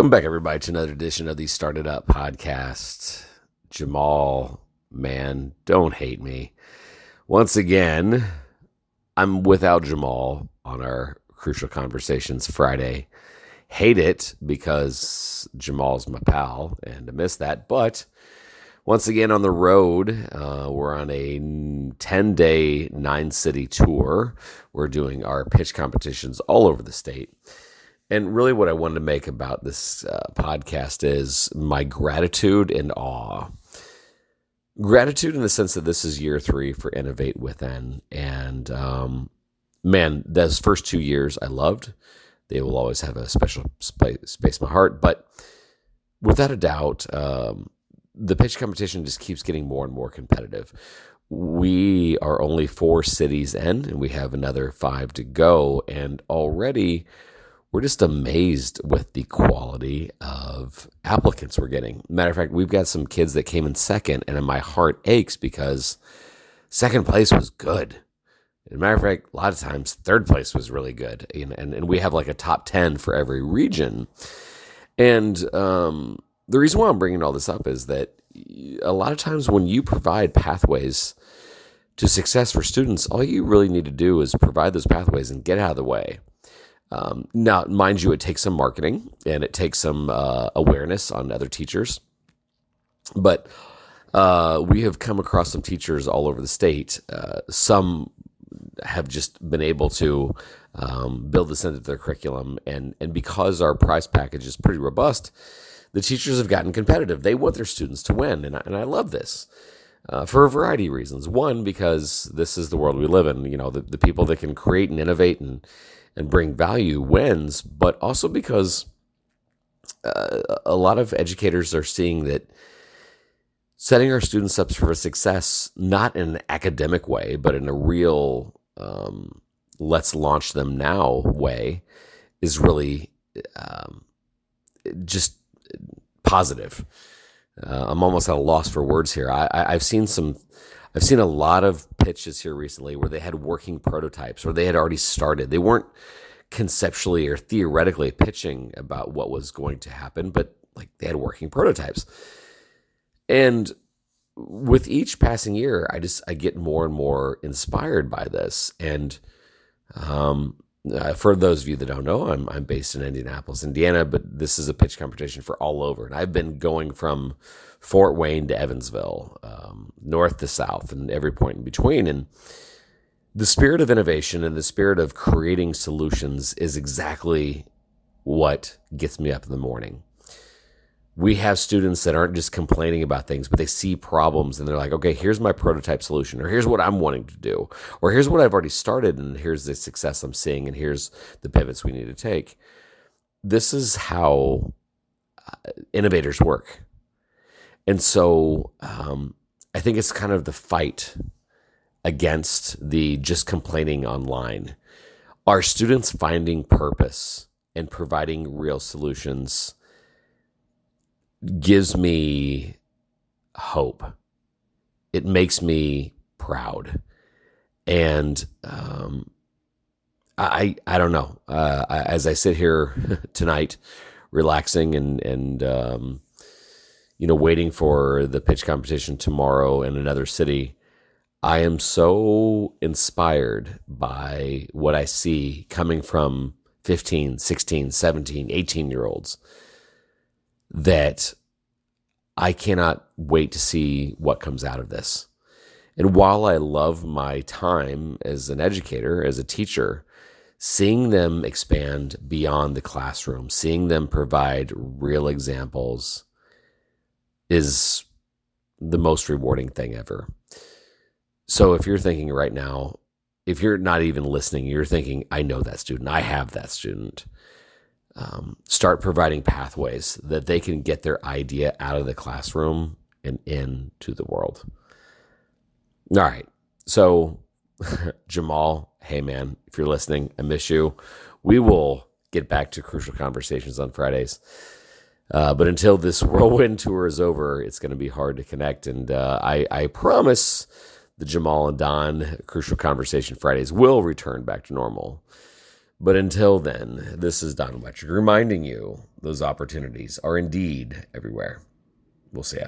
Welcome back, everybody, to another edition of the StartEdUp podcast. Jamal, man, don't hate me. Once again, I'm without Jamal on our Crucial Conversations Friday. Hate it because Jamal's my pal and I miss that. But once again on the road, uh, we're on a 10 day, nine city tour. We're doing our pitch competitions all over the state. And really, what I wanted to make about this uh, podcast is my gratitude and awe. Gratitude in the sense that this is year three for Innovate Within. And um, man, those first two years I loved. They will always have a special space, in my heart. But without a doubt, um, the pitch competition just keeps getting more and more competitive. We are only four cities in, and we have another five to go. And already, we're just amazed with the quality of applicants we're getting. Matter of fact, we've got some kids that came in second, and my heart aches because second place was good. As a matter of fact, a lot of times third place was really good, and and, and we have like a top ten for every region. And um, the reason why I'm bringing all this up is that a lot of times when you provide pathways to success for students, all you really need to do is provide those pathways and get out of the way. Um, now, mind you, it takes some marketing and it takes some uh, awareness on other teachers. But uh, we have come across some teachers all over the state. Uh, some have just been able to um, build this into their curriculum, and and because our prize package is pretty robust, the teachers have gotten competitive. They want their students to win, and I, and I love this. Uh, for a variety of reasons. One, because this is the world we live in. You know, the, the people that can create and innovate and and bring value wins, but also because uh, a lot of educators are seeing that setting our students up for success, not in an academic way, but in a real um, let's launch them now way, is really um, just positive. Uh, I'm almost at a loss for words here. I, I, I've seen some I've seen a lot of pitches here recently where they had working prototypes or they had already started. They weren't conceptually or theoretically pitching about what was going to happen, but like they had working prototypes. And with each passing year, I just I get more and more inspired by this. And um, uh, for those of you that don't know, I'm I'm based in Indianapolis, Indiana, but this is a pitch competition for all over, and I've been going from Fort Wayne to Evansville, um, north to south, and every point in between. And the spirit of innovation and the spirit of creating solutions is exactly what gets me up in the morning. We have students that aren't just complaining about things, but they see problems and they're like, okay, here's my prototype solution, or here's what I'm wanting to do, or here's what I've already started, and here's the success I'm seeing, and here's the pivots we need to take. This is how uh, innovators work. And so um, I think it's kind of the fight against the just complaining online. Are students finding purpose and providing real solutions gives me hope. It makes me proud. And um, I, I don't know. Uh, as I sit here tonight, relaxing and, and um, you know, waiting for the pitch competition tomorrow in another city, I am so inspired by what I see coming from 15, 16, 17, 18 year olds that I cannot wait to see what comes out of this. And while I love my time as an educator, as a teacher, seeing them expand beyond the classroom, seeing them provide real examples is the most rewarding thing ever. So if you're thinking right now, if you're not even listening, you're thinking, I know that student, I have that student. Um, start providing pathways that they can get their idea out of the classroom and into the world. All right. So, Jamal, hey man, if you're listening, I miss you. We will get back to crucial conversations on Fridays. Uh, but until this whirlwind tour is over, it's going to be hard to connect. And uh, I, I promise the Jamal and Don Crucial Conversation Fridays will return back to normal. But until then, this is Don Wettrick reminding you those opportunities are indeed everywhere. We'll see ya.